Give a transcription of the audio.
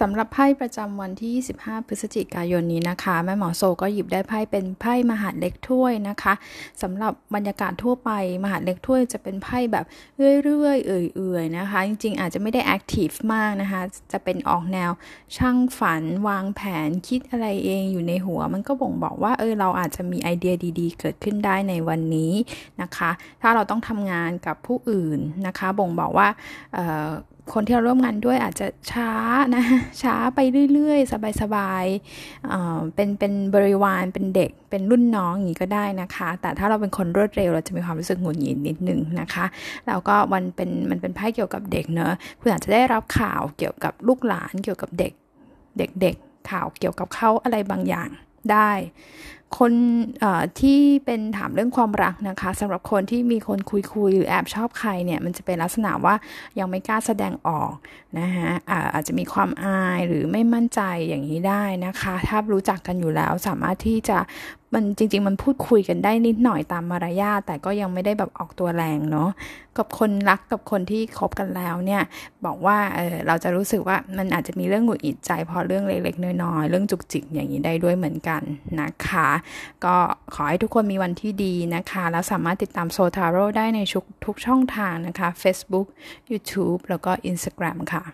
สำหรับไพ่ประจำวันที่ 25 พฤศจิกายนนี้นะคะ แม่หมอโซก็หยิบได้ไพ่เป็นไพ่มหาเล็กถ้วยนะคะสำหรับบรรยากาศทั่วไปมหาเล็กถ้วยจะเป็นไพ่แบบเรื่อยๆ เอื่อยๆนะคะ จริงๆ อาจจะไม่ได้แอคทีฟมากนะคะ จะเป็นออกแนวช่างฝัน วางแผนคิดอะไรเองอยู่ในหัว มันก็บ่งบอกว่าเออเราอาจจะมีไอเดียดีๆ เกิดขึ้นได้ในวันนี้นะคะ ถ้าเราต้องทำงานกับผู้อื่นนะคะ บ่งบอกว่า คนที่เราร่วมงานด้วยอาจจะช้านะช้าไปเรื่อยๆ สบายๆเป็นเป็นบริวารเป็นเด็ก เป็นรุ่นน้องอย่างนี้ก็ได้นะคะ แต่ถ้าเราเป็นคนรวดเร็วเราจะมีความรู้สึกหงุดหงิดนิดนึงนะคะแล้วก็มันเป็นมันเป็นไพ่เกี่ยวกับเด็กเนอะคุณอาจจะได้รับข่าวเกี่ยวกับลูกหลานเกี่ยวกับเด็กเด็กๆข่าวเกี่ยวกับเขาอะไรบางอย่างได้คนที่เป็นถามเรื่องความรักนะคะสำหรับคนที่มีคนคุยคุยหรือแอบชอบใครเนี่ยมันจะเป็นลักษณะว่ายังไม่กล้าแสดงออกนะคะอาจจะมีความอายหรือไม่มั่นใจอย่างนี้ได้นะคะ ถ้ารู้จักกันอยู่แล้วสามารถที่จะมันจริง ๆ มันพูดคุยกันได้นิดหน่อยตามมารยาทแต่ก็ยังไม่ได้แบบออกตัวแรงเนาะกับคนรักกับคนที่คบกันแล้วเนี่ยบอกว่าเออเราจะรู้สึกว่ามันอาจจะมีเรื่องหงุดหงิดใจพอเรื่องเล็กๆน้อยๆเรื่องจุกจิกอย่างนี้ได้ด้วยเหมือนกันนะคะก็ขอให้ทุกคนมีวันที่ดีนะคะ แล้วสามารถติดตามโซทาโร่ได้ในทุกช่องทางนะคะ Facebook YouTube แล้วก็ Instagram ค่ะ